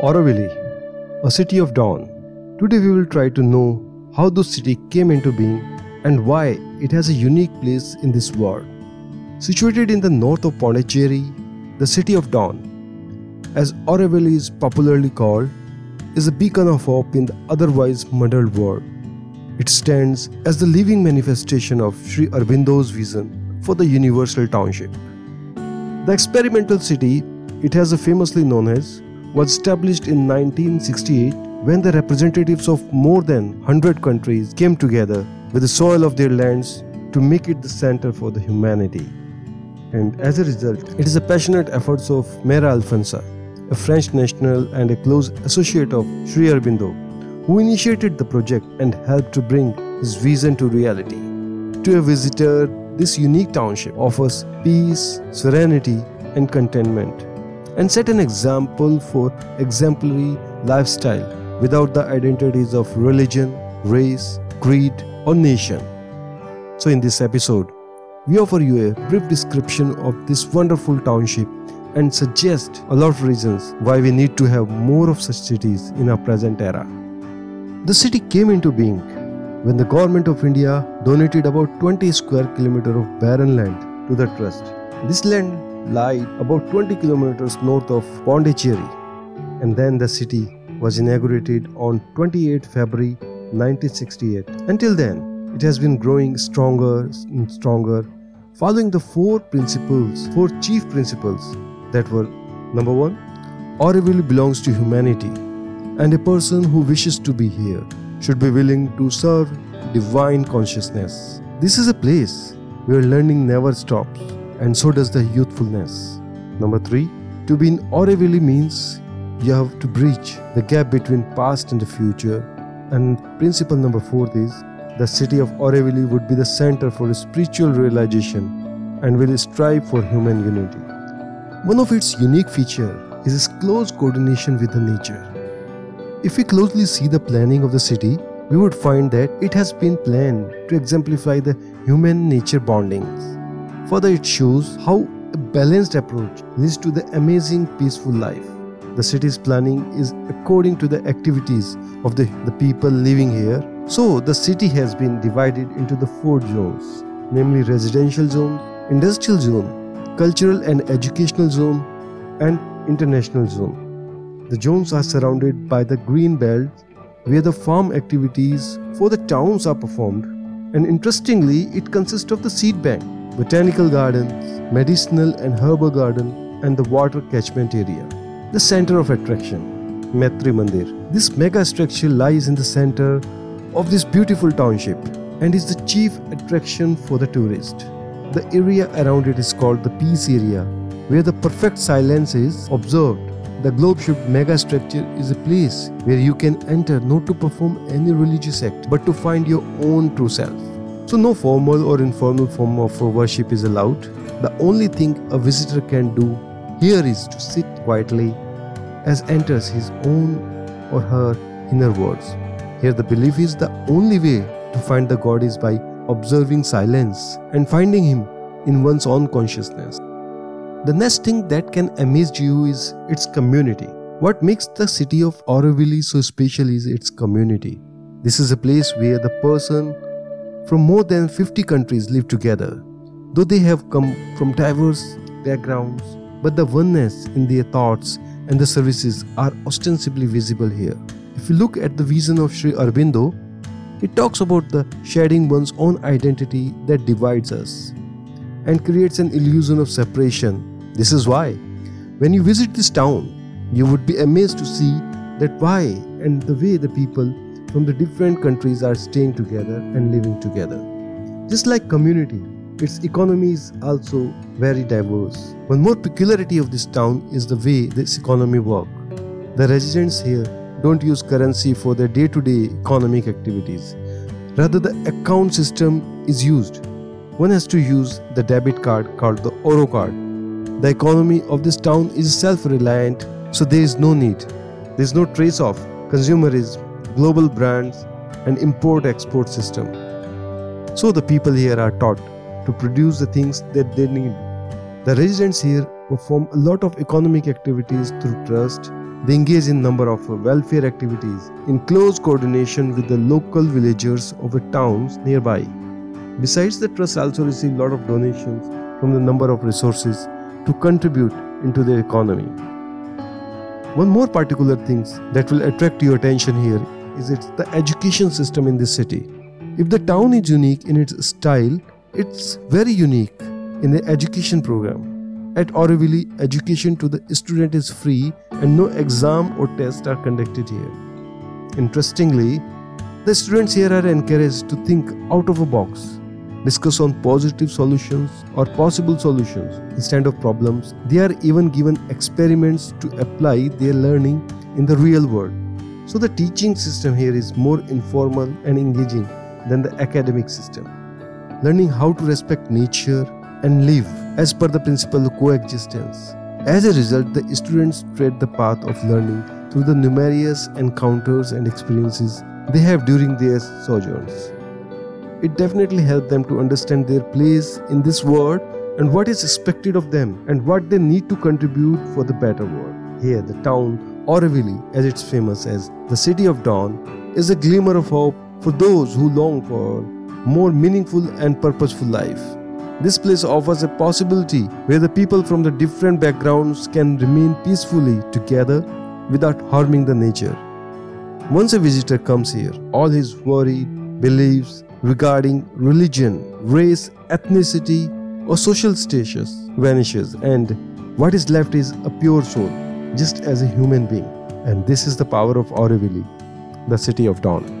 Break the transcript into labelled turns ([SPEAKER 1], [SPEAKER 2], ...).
[SPEAKER 1] Auroville, a city of dawn. Today we will try to know how this city came into being and why it has a unique place in this world. Situated in the north of Pondicherry, the city of dawn, as Auroville is popularly called, is a beacon of hope in the otherwise muddled world. It stands as the living manifestation of Sri Aurobindo's vision for the universal township. The experimental city, it has a famously known as, was established in 1968 when the representatives of more than 100 countries came together with the soil of their lands to make it the center for the humanity. And as a result, it is a passionate efforts of Mirra Alfassa, a French national and a close associate of Sri Aurobindo, who initiated the project and helped to bring his vision to reality. To a visitor, this unique township offers peace, serenity, and contentment, and set an example for exemplary lifestyle without the identities of religion, race, creed, or nation. So, in this episode, we offer you a brief description of this wonderful township and suggest a lot of reasons why we need to have more of such cities in our present era. The city came into being when the government of India donated about 20 square kilometer of barren land to the trust. This land lied about 20 kilometers north of Pondicherry and then the city was inaugurated on 28 February 1968. Until then, it has been growing stronger and stronger following the four principles, four chief principles that were number 1 Auroville belongs to humanity and a person who wishes to be here should be willing to serve divine consciousness. This is a place where learning never stops and so does the youthfulness. Number 3 to be in Auroville means you have to bridge the gap between past and the future. And principle number 4 is the city of Auroville would be the center for spiritual realization and will strive for human unity. One of its unique features is its close coordination with the nature. If we closely see the planning of the city, we would find that it has been planned to exemplify the human nature bondings. Further, it shows how a balanced approach leads to the amazing peaceful life. The city's planning is according to the activities of the, the people living here. So, the city has been divided into the four zones, namely residential zone, industrial zone, cultural and educational zone, and international zone. The zones are surrounded by the green belt where the farm activities for the towns are performed. And interestingly, it consists of the seed bank, botanical gardens, medicinal and herbal garden, and the water catchment area. The center of attraction, Matrimandir. This mega structure lies in the center of this beautiful township and is the chief attraction for the tourist. The area around it is called the peace area, where the perfect silence is observed. The globe shaped mega structure is a place where you can enter not to perform any religious act but to find your own true self. So, no formal or informal form of worship is allowed. The only thing a visitor can do here is to sit quietly as enters his own or her inner worlds. Here, the belief is the only way to find the God is by observing silence and finding Him in one's own consciousness. The next thing that can amaze you is its community. What makes the city of Auroville so special is its community. This is a place where the person from more than 50 countries live together. Though they have come from diverse backgrounds, but the oneness in their thoughts and the services are ostensibly visible here. If you look at the vision of Sri Aurobindo, it talks about the shedding one's own identity that divides us and creates an illusion of separation. This is why, when you visit this town, you would be amazed to see that why and the way the people from the different countries are staying together and living together. Just like community, its economy is also very diverse. One more peculiarity of this town is the way this economy works. The residents here don't use currency for their day to day economic activities. Rather, the account system is used. One has to use the debit card called the Aurocard. The economy of this town is self reliant, so there is no need. There is no trace of consumerism, global brands, and import export system. So the people here are taught to produce the things that they need. The residents here perform a lot of economic activities through trust They engage in number of welfare activities in close coordination with the local villagers of the towns nearby. Besides, the trust also receive lot of donations from the number of resources to contribute into their economy. One more particular things that will attract your attention here is it's the education system in this city. If the town is unique in its style, it's very unique in the education program. At Auroville, education to the student is free and no exam or test are conducted here. Interestingly, the students here are encouraged to think out of a box, discuss on positive solutions or possible solutions instead of problems. They are even given experiments to apply their learning in the real world. So the teaching system here is more informal and engaging than the academic system. Learning how to respect nature and live as per the principle of coexistence. As a result, the students tread the path of learning through the numerous encounters and experiences they have during their sojourns. It definitely helps them to understand their place in this world and what is expected of them and what they need to contribute for the better world. Here, the town Auroville, as it's famous as the city of dawn, is a glimmer of hope for those who long for more meaningful and purposeful life. This place offers a possibility where the people from the different backgrounds can remain peacefully together without harming the nature. Once a visitor comes here, all his worried beliefs regarding religion, race, ethnicity, or social status vanishes, and what is left is a pure soul, just as a human being. And this is the power of Auroville, the city of dawn.